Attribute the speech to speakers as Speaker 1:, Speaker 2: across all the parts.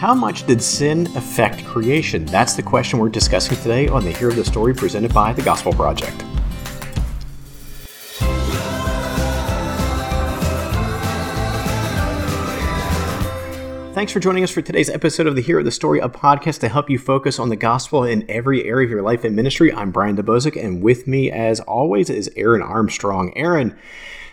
Speaker 1: How much did sin affect creation? That's the question we're discussing today on the Hero of the Story presented by the Gospel Project. Thanks for joining us for today's episode of the Hero of the Story, a podcast to help you focus on the gospel in every area of your life and ministry. I'm Brian Dembowczyk, and with me, as always, is Aaron Armstrong. Aaron,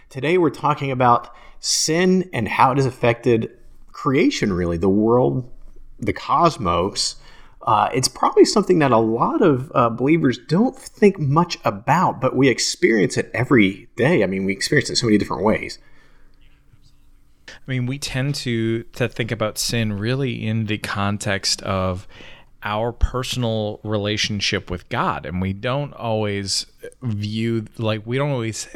Speaker 1: today we're talking about sin and how it has affected creation, really, the world, the cosmos. Uh, it's probably something that a lot of uh, believers don't think much about, but we experience it every day. I mean, we experience it so many different ways.
Speaker 2: I mean, we tend to to think about sin really in the context of our personal relationship with God, and we don't always view like we don't always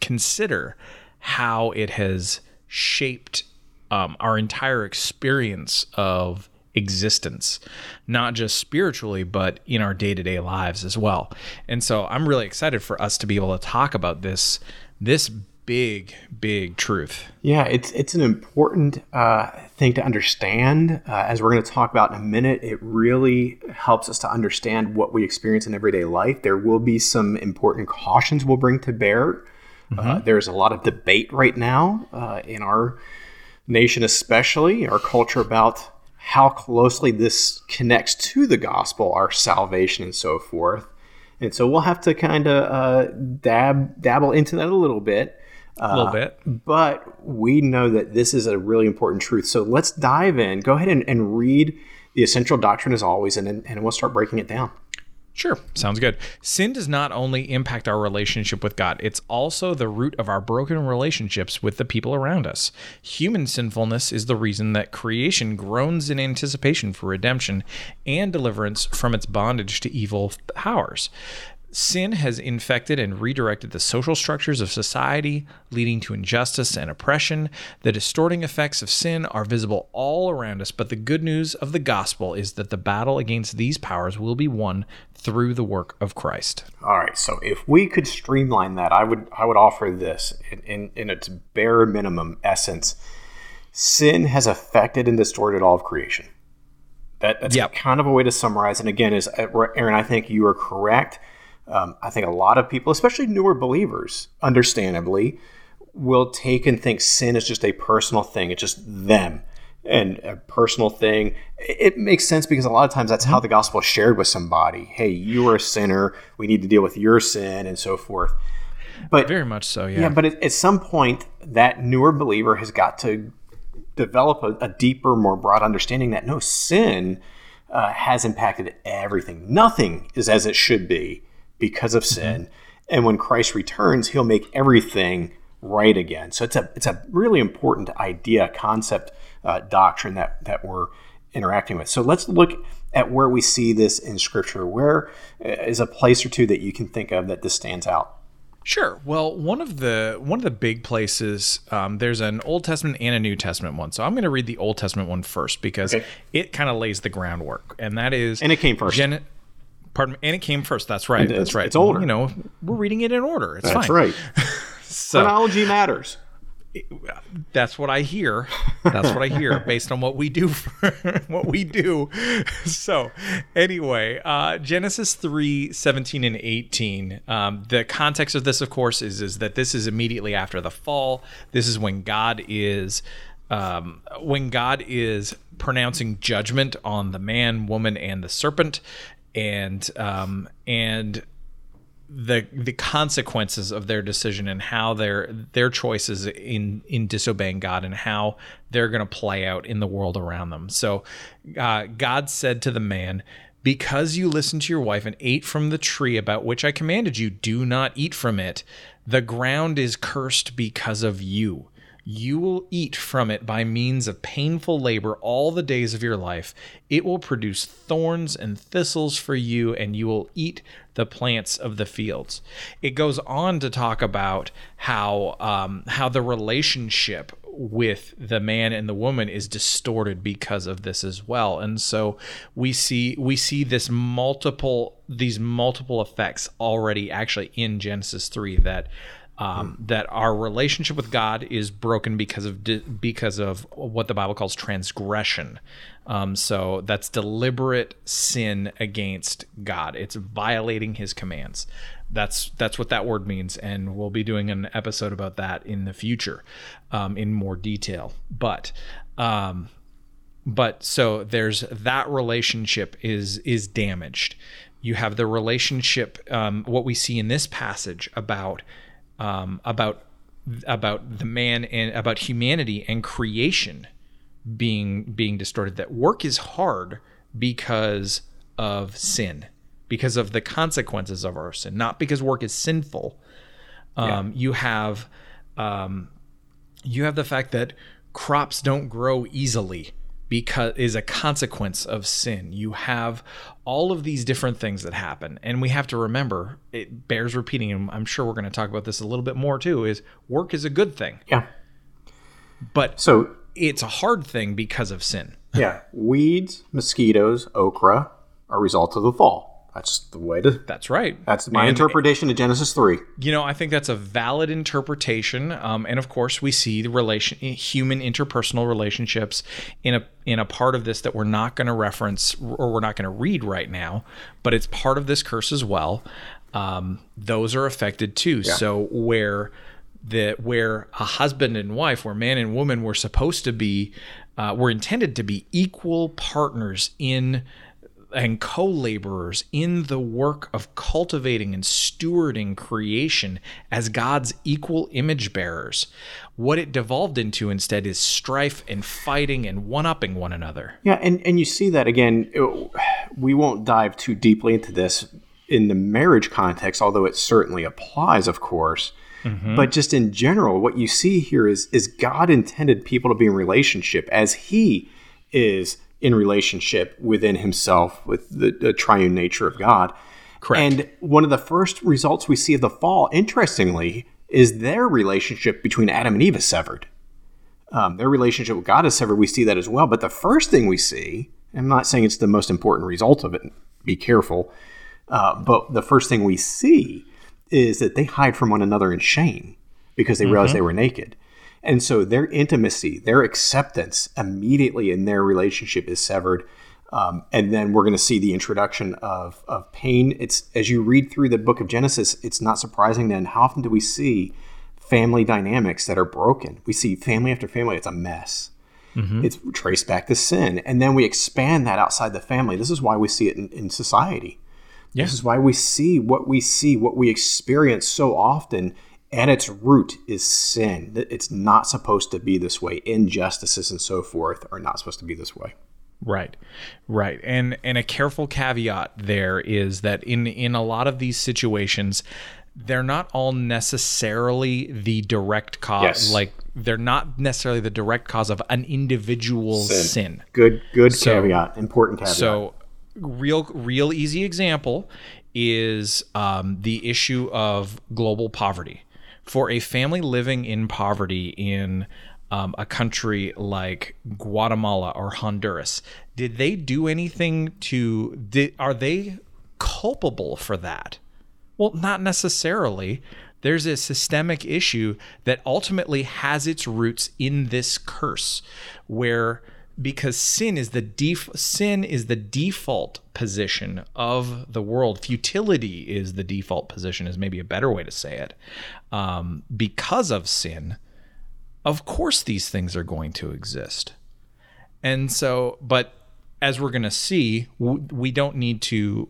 Speaker 2: consider how it has shaped um, our entire experience of existence, not just spiritually, but in our day to day lives as well. And so I'm really excited for us to be able to talk about this this big, big truth.
Speaker 1: Yeah, it's it's an important uh, thing to understand. Uh, as we're going to talk about in a minute, it really helps us to understand what we experience in everyday life. There will be some important cautions we'll bring to bear. Uh, mm-hmm. Uh, there's a lot of debate right now uh, in our nation, especially our culture, about how closely this connects to the gospel, our salvation, and so forth. And so we'll have to kind of uh, dab dabble into that a little bit.
Speaker 2: Uh, a little bit.
Speaker 1: But we know that this is a really important truth. So let's dive in. Go ahead and, and read the essential doctrine as always, and, and we'll start breaking it down.
Speaker 2: Sure, sounds good. Sin does not only impact our relationship with God, it's also the root of our broken relationships with the people around us. Human sinfulness is the reason that creation groans in anticipation for redemption and deliverance from its bondage to evil powers. Sin has infected and redirected the social structures of society, leading to injustice and oppression. The distorting effects of sin are visible all around us, but the good news of the gospel is that the battle against these powers will be won through the work of Christ.
Speaker 1: All right, so if we could streamline that, I would I would offer this in, in, in its bare minimum essence. Sin has affected and distorted all of creation. That, that's yep. kind of a way to summarize. And again, is uh, Aaron, I think you are correct um, I think a lot of people, especially newer believers, understandably, will take and think sin is just a personal thing. It's just them and a personal thing. It makes sense because a lot of times that's how the gospel is shared with somebody. Hey, you are a sinner. We need to deal with your sin and so forth.
Speaker 2: But very much so, yeah.
Speaker 1: Yeah, but at, at some point, that newer believer has got to develop a, a deeper, more broad understanding that no sin uh, has impacted everything. Nothing is as it should be because of sin. Mm-hmm. And when Christ returns, he'll make everything right again. So it's a it's a really important idea, concept, uh, doctrine that that we're interacting with. So let's look at where we see this in Scripture. Where uh, a place or two that you can think of that this stands out?
Speaker 2: Sure. Well, one of the one of the big places um, there's an Old Testament and a New Testament one. So I'm going to read the Old Testament one first because okay. it kind of lays the groundwork, and that is
Speaker 1: and it came first. Gen-
Speaker 2: Pardon me. And it came first. That's right. That's right.
Speaker 1: It's older.
Speaker 2: You know, we're reading it in order. It's
Speaker 1: That's
Speaker 2: fine.
Speaker 1: right. so, Chronology matters.
Speaker 2: That's what I hear. That's what I hear based on what we do. For, what we do. So, anyway, uh, Genesis 3 17 and 18. Um, the context of this, of course, is, is that this is immediately after the fall. This is when God is. Um, when God is pronouncing judgment on the man, woman, and the serpent, and um, and the the consequences of their decision and how their their choices in in disobeying God and how they're going to play out in the world around them. So uh, God said to the man, "Because you listened to your wife and ate from the tree about which I commanded you, do not eat from it. The ground is cursed because of you." You will eat from it by means of painful labor all the days of your life. It will produce thorns and thistles for you, and you will eat the plants of the fields. It goes on to talk about how um, how the relationship with the man and the woman is distorted because of this as well and so we see we see this multiple these multiple effects already actually in genesis 3 that Um, that our relationship with God is broken because of di- because of what the Bible calls transgression. Um, so that's deliberate sin against God. It's violating His commands. That's that's what that word means, and we'll be doing an episode about that in the future, um, in more detail. But um, but so there's that relationship is is damaged. You have the relationship, um, what we see in this passage about um, about about the man and about humanity and creation being being distorted. That work is hard because of sin, because of the consequences of our sin, not because work is sinful. Um, yeah. You have um, you have the fact that crops don't grow easily because is a consequence of sin. You have all of these different things that happen, and we have to remember it bears repeating. And I'm sure we're going to talk about this a little bit more too. Is work is a good thing.
Speaker 1: Yeah.
Speaker 2: But so it's a hard thing because of sin.
Speaker 1: yeah, weeds, mosquitoes, okra are results of the fall. That's the way to.
Speaker 2: That's right.
Speaker 1: That's my and, interpretation of Genesis three.
Speaker 2: You know, I think that's a valid interpretation, um, and of course, we see the relation, human interpersonal relationships in a in a part of this that we're not going to reference or we're not going to read right now, but it's part of this curse as well. Um, those are affected too. Yeah. So where the where a husband and wife, where man and woman were supposed to be, uh, were intended to be equal partners in and co laborers in the work of cultivating and stewarding creation as God's equal image bearers. What it devolved into instead is strife and fighting and one upping one another.
Speaker 1: Yeah, and, and you see that again. We won't dive too deeply into this in the marriage context, although it certainly applies, of course. Mm-hmm. But just in general, what you see here is is God intended people to be in relationship as He is in relationship within himself with the, the triune nature of God.
Speaker 2: Correct.
Speaker 1: And one of the first results we see of the fall, interestingly, is their relationship between Adam and Eve is severed. Um, their relationship with God is severed. We see that as well. But the first thing we see, I'm not saying it's the most important result of it, be careful, uh, but the first thing we see is that they hide from one another in shame because they mm-hmm. realize they were naked. And so their intimacy, their acceptance immediately in their relationship is severed. Um, and then we're going to see the introduction of, of pain. It's as you read through the book of Genesis, it's not surprising then how often do we see family dynamics that are broken? We see family after family, it's a mess. Mm-hmm. It's traced back to sin. And then we expand that outside the family. This is why we see it in, in society. Yeah. This is why we see what we see, what we experience so often at its root is sin. It's not supposed to be this way. Injustices and so forth are not supposed to be this way.
Speaker 2: Right. Right. And and a careful caveat there is that in in a lot of these situations they're not all necessarily the direct cause yes. like they're not necessarily the direct cause of an individual sin. sin.
Speaker 1: Good good so, caveat. Important caveat.
Speaker 2: So real real easy example is um, the issue of global poverty for a family living in poverty in um, a country like Guatemala or Honduras, did they do anything to? Did, are they culpable for that? Well, not necessarily. There's a systemic issue that ultimately has its roots in this curse, where because sin is the def- sin is the default position of the world. Futility is the default position, is maybe a better way to say it. Um, because of sin, of course these things are going to exist. And so, but as we're going to see, we don't need to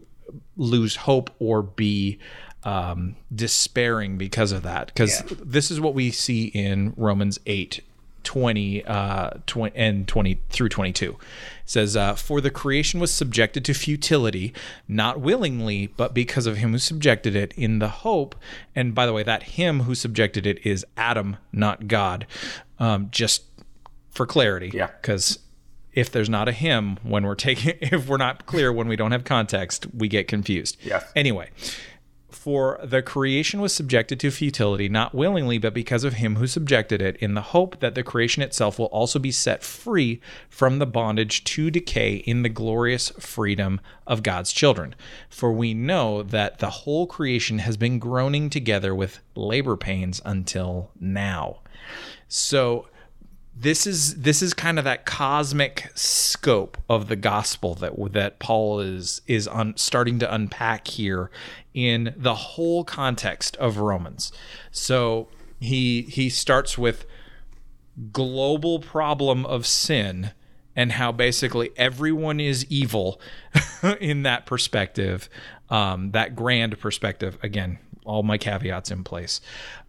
Speaker 2: lose hope or be um, despairing because of that. Because yeah. this is what we see in Romans 8 20, uh, 20 and 20 through 22. It says, uh, For the creation was subjected to futility, not willingly, but because of him who subjected it, in the hope. And by the way, that him who subjected it is Adam, not God. Um, just for clarity.
Speaker 1: Yeah.
Speaker 2: Because if there's not a him when we're taking, if we're not clear when we don't have context, we get confused.
Speaker 1: Yeah.
Speaker 2: Anyway, For the creation was subjected to futility, not willingly, but because of him who subjected it, in the hope that the creation itself will also be set free from the bondage to decay in the glorious freedom of God's children. For we know that the whole creation has been groaning together with labor pains until now. So, this is this is kind of that cosmic scope of the gospel that that Paul is is on starting to unpack here in the whole context of Romans. So he he starts with global problem of sin and how basically everyone is evil in that perspective, um, that grand perspective. Again, all my caveats in place,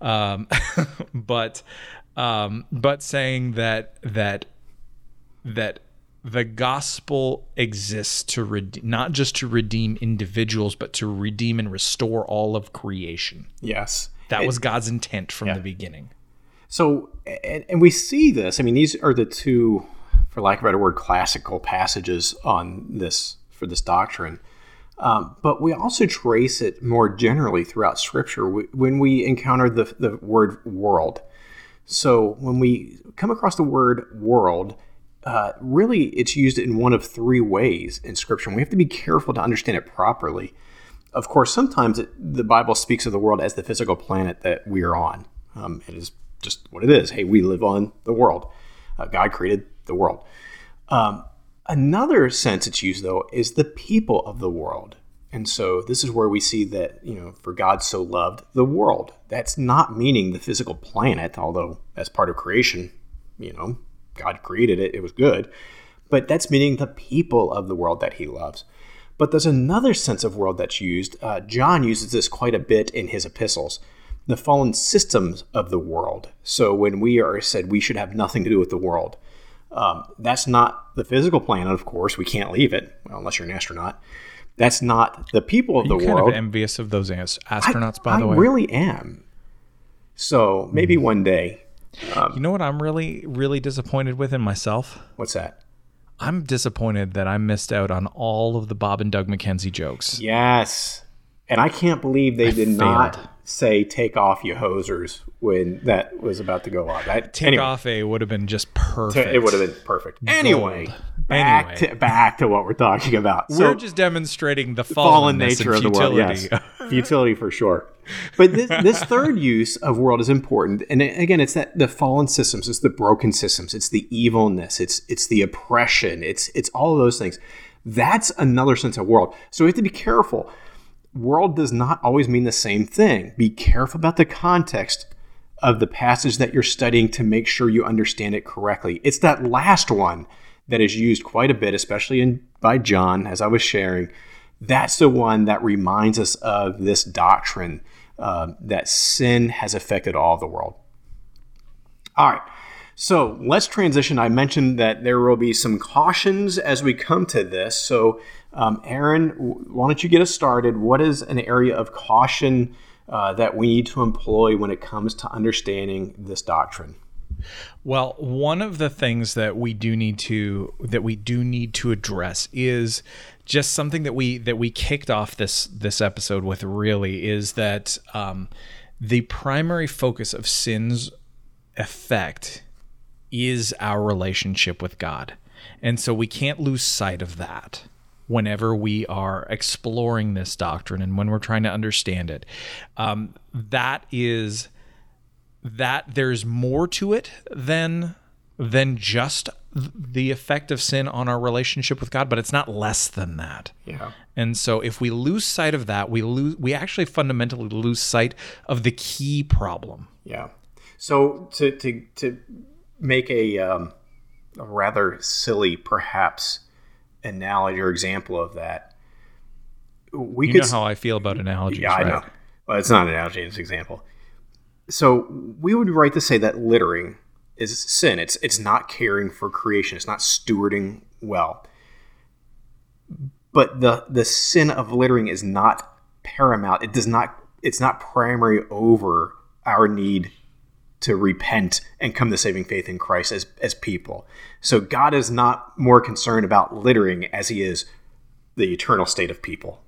Speaker 2: um, but um, but saying that that that the gospel exists to redeem, not just to redeem individuals, but to redeem and restore all of creation.
Speaker 1: Yes,
Speaker 2: that it, was God's intent from yeah. the beginning.
Speaker 1: So, and, and we see this. I mean, these are the two, for lack of a better word, classical passages on this for this doctrine. Um, but we also trace it more generally throughout Scripture when we encounter the, the word world. So when we come across the word world, uh, really it's used in one of three ways in Scripture. And we have to be careful to understand it properly. Of course, sometimes it, the Bible speaks of the world as the physical planet that we are on. Um, it is just what it is. Hey, we live on the world. Uh, God created the world. Um, another sense it's used, though, is the people of the world. And so this is where we see that, you know, for God so loved the world. That's not meaning the physical planet, although as part of creation, you know, God created it, it was good. But that's meaning the people of the world that he loves. But there's another sense of world that's used. Uh, John uses this quite a bit in his epistles the fallen systems of the world. So when we are said we should have nothing to do with the world, um, that's not the physical planet, of course. We can't leave it, well, unless you're an astronaut. That's not the people of the
Speaker 2: kind
Speaker 1: world.
Speaker 2: Of envious of those astronauts,
Speaker 1: I,
Speaker 2: by the
Speaker 1: I
Speaker 2: way.
Speaker 1: I really am. So maybe mm. one day.
Speaker 2: Um, you know what I'm really, really disappointed with in myself?
Speaker 1: What's that?
Speaker 2: I'm disappointed that I missed out on all of the Bob and Doug McKenzie jokes.
Speaker 1: Yes. And I can't believe they I did failed. not say take off your hosers when that was about to go on. That,
Speaker 2: take anyway, off a would have been just perfect.
Speaker 1: It would have been perfect. Anyway, back anyway. to back to what we're talking about.
Speaker 2: So, we're just demonstrating the fallen nature of the world. Yes,
Speaker 1: futility for sure. But this, this third use of world is important, and again, it's that the fallen systems, it's the broken systems, it's the evilness, it's it's the oppression, it's it's all of those things. That's another sense of world. So we have to be careful world does not always mean the same thing. Be careful about the context of the passage that you're studying to make sure you understand it correctly. It's that last one that is used quite a bit, especially in by John, as I was sharing. That's the one that reminds us of this doctrine uh, that sin has affected all the world. All right. So let's transition. I mentioned that there will be some cautions as we come to this. So um, Aaron, why don't you get us started? What is an area of caution uh, that we need to employ when it comes to understanding this doctrine?
Speaker 2: Well, one of the things that we do need to that we do need to address is just something that we that we kicked off this this episode with. Really, is that um, the primary focus of sin's effect is our relationship with God, and so we can't lose sight of that whenever we are exploring this doctrine and when we're trying to understand it. Um, that is that there's more to it than than just the effect of sin on our relationship with God, but it's not less than that.
Speaker 1: Yeah.
Speaker 2: And so if we lose sight of that, we lose we actually fundamentally lose sight of the key problem.
Speaker 1: Yeah. So to to to make a, um, a rather silly perhaps analogy or example of that.
Speaker 2: We you could know how I feel about analogies. Yeah, right? I know.
Speaker 1: Well, it's not an analogy; it's an example. So we would be right to say that littering is sin. It's it's not caring for creation. It's not stewarding well. But the the sin of littering is not paramount. It does not. It's not primary over our need to repent and come to saving faith in Christ as, as people. So God is not more concerned about littering as he is the eternal state of people.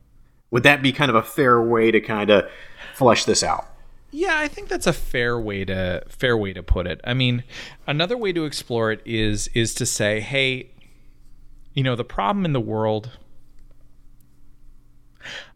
Speaker 1: Would that be kind of a fair way to kind of flesh this out?
Speaker 2: Yeah, I think that's a fair way to fair way to put it. I mean, another way to explore it is is to say, hey, you know, the problem in the world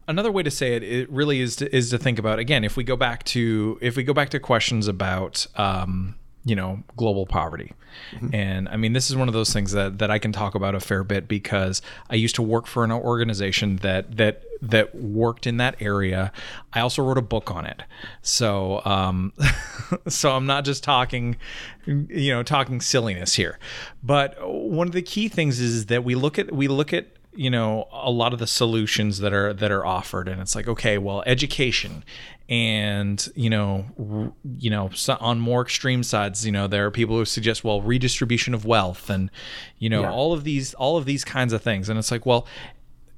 Speaker 2: another way to say it, it really is to, is to think about again if we go back to if we go back to questions about um, you know global poverty. Mm-hmm. and i mean this is one of those things that that i can talk about a fair bit because i used to work for an organization that that that worked in that area. I also wrote a book on it. So um so i'm not just talking you know talking silliness here. But one of the key things is that we look at we look at you know a lot of the solutions that are that are offered and it's like okay well education and you know r- you know so on more extreme sides you know there are people who suggest well redistribution of wealth and you know yeah. all of these all of these kinds of things and it's like well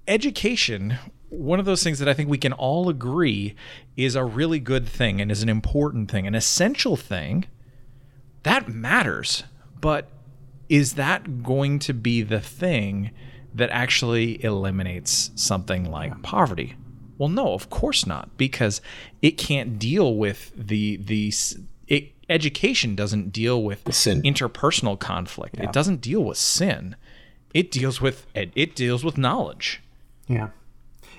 Speaker 2: education one of those things that I think we can all agree is a really good thing and is an important thing, an essential thing that matters. But is that going to be the thing that actually eliminates something like yeah. poverty? Well, no, of course not, because it can't deal with the the it, education doesn't deal with sin. interpersonal conflict. Yeah. It doesn't deal with sin. It deals with it deals with knowledge.
Speaker 1: Yeah.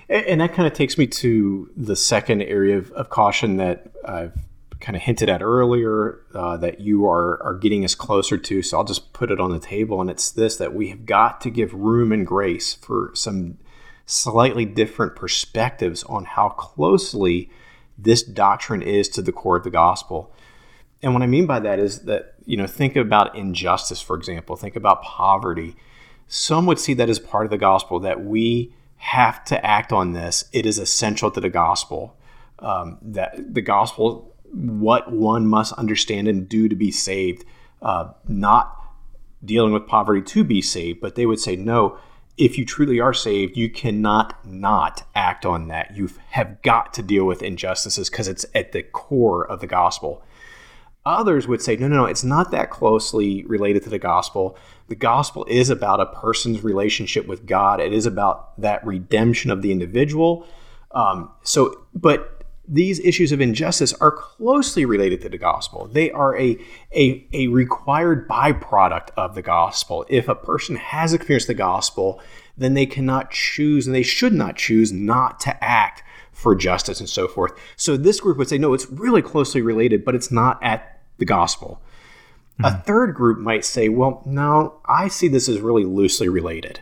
Speaker 1: And that kind of takes me to the second area of, of caution that I've kind of hinted at earlier uh, that you are are getting us closer to. So I'll just put it on the table, and it's this: that we have got to give room and grace for some slightly different perspectives on how closely this doctrine is to the core of the gospel. And what I mean by that is that you know think about injustice, for example. Think about poverty. Some would see that as part of the gospel that we have to act on this. It is essential to the gospel. Um, that the gospel what one must understand and do to be saved, uh, not dealing with poverty to be saved, but they would say, no, if you truly are saved, you cannot not act on that. You have got to deal with injustices because it's at the core of the gospel. Others would say, no, no, no, it's not that closely related to the gospel. The gospel is about a person's relationship with God, it is about that redemption of the individual. Um, so, but these issues of injustice are closely related to the gospel. They are a, a, a required byproduct of the gospel. If a person has experienced the gospel, then they cannot choose and they should not choose not to act for justice and so forth. So this group would say, no, it's really closely related, but it's not at the gospel. Mm-hmm. A third group might say, well, no, I see this as really loosely related.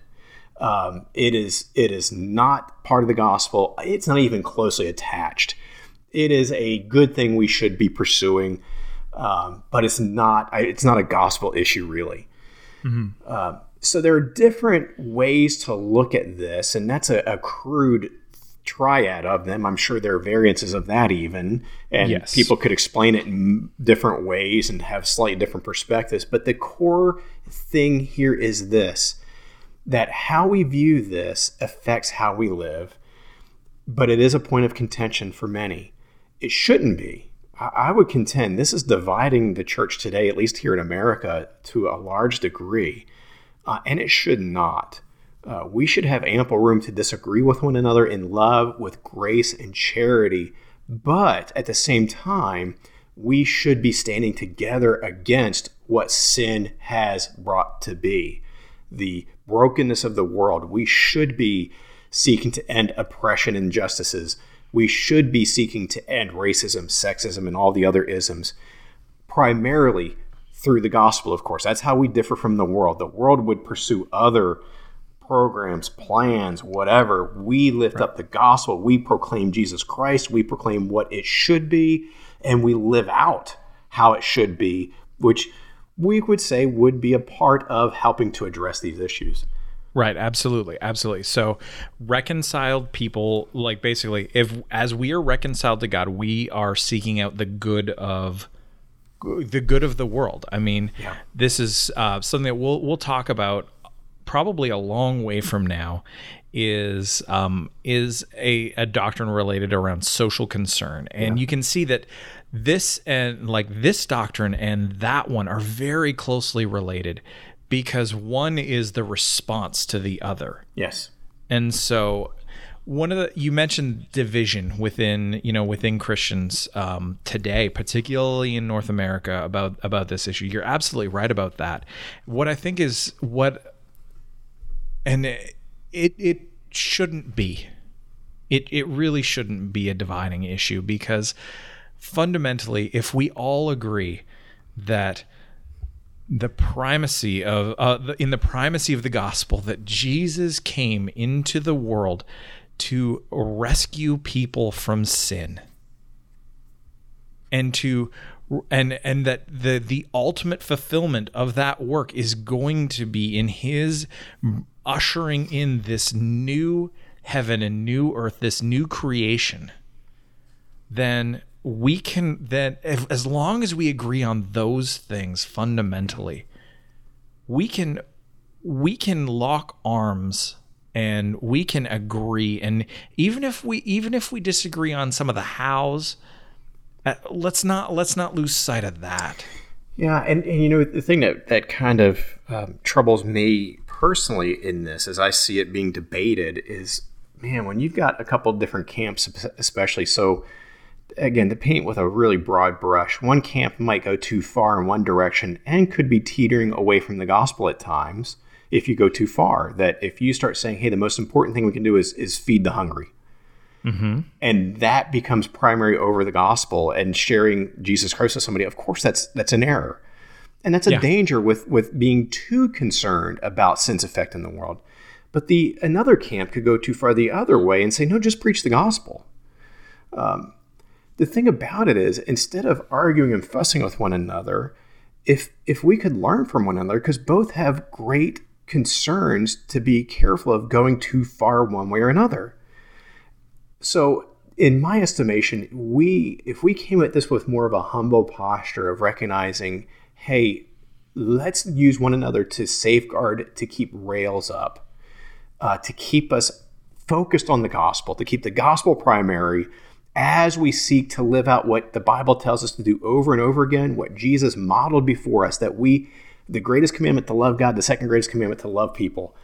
Speaker 1: Um, it is it is not part of the gospel. It's not even closely attached it is a good thing we should be pursuing, um, but it's not it's not a gospel issue really. Mm-hmm. Uh, so there are different ways to look at this, and that's a, a, crude triad of them. I'm sure there are variances of that even, and yes. people could explain it in different ways and have slightly different perspectives. But the core thing here is this: that how we view this affects how we live, but it is a point of contention for many it shouldn't be. I would contend this is dividing the church today, at least here in America, to a large degree, uh, and it should not. Uh, we should have ample room to disagree with one another in love, with grace and charity, but at the same time, we should be standing together against what sin has brought to be the brokenness of the world. We should be seeking to end oppression and injustices we should be seeking to end racism, sexism, and all the other isms primarily through the gospel, of course. That's how we differ from the world. The world would pursue other programs, plans, whatever. We lift right. up the gospel. We proclaim Jesus Christ. We proclaim what it should be, and we live out how it should be, which we would say would be a part of helping to address these issues.
Speaker 2: Right, absolutely, absolutely. So, reconciled people, like basically, if as we are reconciled to God, we are seeking out the good of the good of the world. I mean, yeah. this is uh, something that we'll we'll talk about probably a long way from now. Is um, is a, a doctrine related around social concern, and yeah. you can see that this and like this doctrine and that one are very closely related because one is the response to the other.
Speaker 1: Yes.
Speaker 2: And so one of the you mentioned division within you know within Christians um, today, particularly in North America about about this issue. You're absolutely right about that. What I think is what, and it it shouldn't be. It it really shouldn't be a dividing issue because fundamentally, if we all agree that the primacy of uh, in the primacy of the gospel that Jesus came into the world to rescue people from sin and to and and that the the ultimate fulfillment of that work is going to be in his ushering in this new heaven and new earth this new creation then we can then if, as long as we agree on those things fundamentally we can we can lock arms and we can agree. And even if we even if we disagree on some of the hows uh, let's not let's not lose sight of that.
Speaker 1: Yeah and, and you know the thing that that kind of um, troubles me personally in this as i see it being debated is man when you've got a couple different camps especially so again to paint with a really broad brush one camp might go too far in one direction and could be teetering away from the gospel at times if you go too far. That if you start saying, "Hey, the most important thing we can do is is feed the hungry," mm-hmm. and that becomes primary over the gospel and sharing Jesus Christ with somebody, of course, that's that's an error, and that's a yeah. danger with with being too concerned about sin's effect in the world. But the another camp could go too far the other way and say, "No, just preach the gospel." Um, the thing about it is, instead of arguing and fussing with one another, if if we could learn from one another, because both have great concerns to be careful of going too far one way or another. So, in my estimation, we if we came at this with more of a humble posture of recognizing, hey, let's use one another to safeguard, to keep rails up, uh, to keep us focused on the gospel, to keep the gospel primary as we seek to live out what the Bible tells us to do over and over again, what Jesus modeled before us, that we the greatest commandment to love God, the second greatest commandment to love people.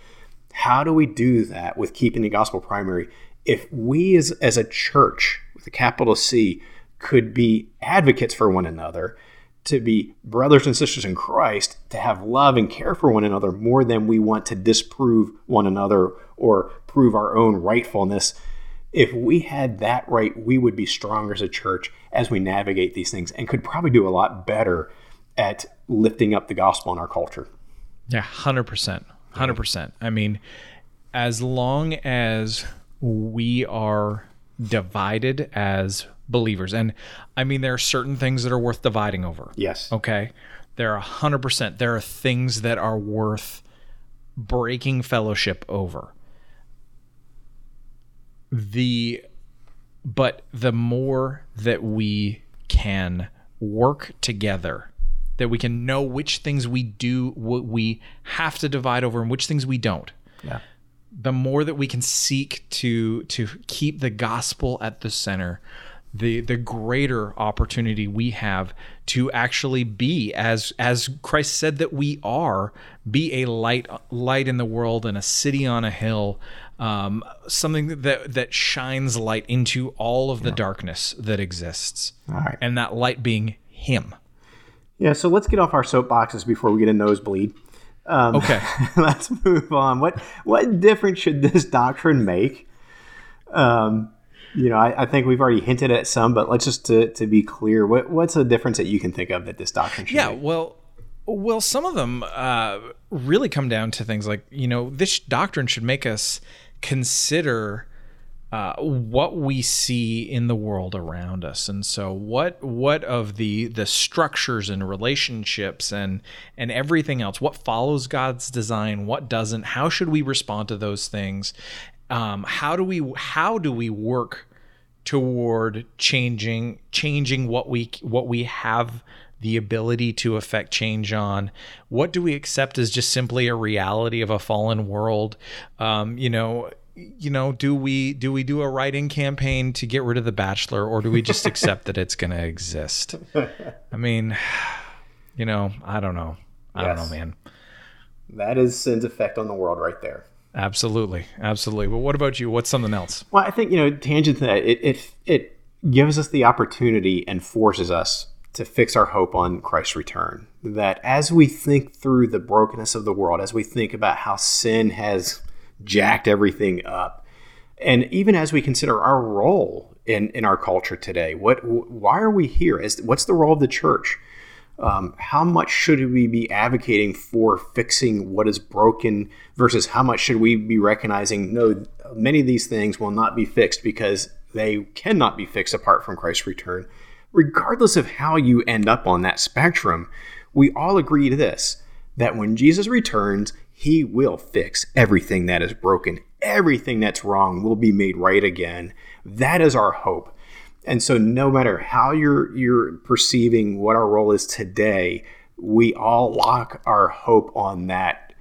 Speaker 1: How do we do that with keeping the gospel primary? If we as, as a church with a capital C could be advocates for one another, to be brothers and sisters in Christ, to have love and care for one another more than we want to disprove one another or prove our own rightfulness. If we had that right, we would be stronger as a church as we navigate these things and could probably do a lot better at lifting up the gospel in our culture.
Speaker 2: Yeah, 100%. 100%. I mean, as long as we are divided as believers, and I mean, there are certain things that are worth dividing over.
Speaker 1: Yes.
Speaker 2: Okay. There are 100%. There are things that are worth breaking fellowship over. The, but the more that we can work together that we can know which things we do what we have to divide over and which things we don't
Speaker 1: yeah.
Speaker 2: the more that we can seek to to keep the gospel at the center the the greater opportunity we have to actually be as as Christ said that we are be a light light in the world and a city on a hill um, something that that shines light into all of the yeah. darkness that exists and that light being him
Speaker 1: yeah, so let's get off our soapboxes before we get a nosebleed.
Speaker 2: Um, okay,
Speaker 1: let's move on. What what difference should this doctrine make? Um, you know, I, I, think we've already hinted at some, but let's just to, to be clear, what what's the difference that you can think of that this doctrine should?
Speaker 2: Yeah,
Speaker 1: make?
Speaker 2: well, well, some of them uh, really come down to things like you know this doctrine should make us consider uh, what we see in the world around us. And so what what of the the structures and relationships and and everything else what follows god's design what doesn't how should we respond to those things? Um, how do we how do we work toward changing changing what we what we have the ability to affect change on what do we accept as just simply a reality of a fallen world um, you know you know, do we do we do a writing campaign to get rid of the Bachelor, or do we just accept that it's going to exist? I mean, you know, I don't know. I yes. don't know, man.
Speaker 1: That is sin's effect on the world right there.
Speaker 2: Absolutely, absolutely. But what about you? What's something else?
Speaker 1: Well, I think you know, tangent to that, it it, it gives us the opportunity and forces us to fix our hope on Christ's return. That as we think through the brokenness of the world, as we think about how sin has jacked everything up, and even as we consider our role in, in our culture today, what why are we here? As what's the role of the church? Um, how much should we be advocating for fixing what is broken versus how much should we be recognizing no many of these things will not be fixed because they cannot be fixed apart from christ's return regardless of how you end up on that spectrum, we all agree to this that when Jesus returns, he will fix everything that is broken. Everything that's wrong will be made right again. That is our hope. And so no matter how you're you're perceiving what our role is today, we all lock our hope on that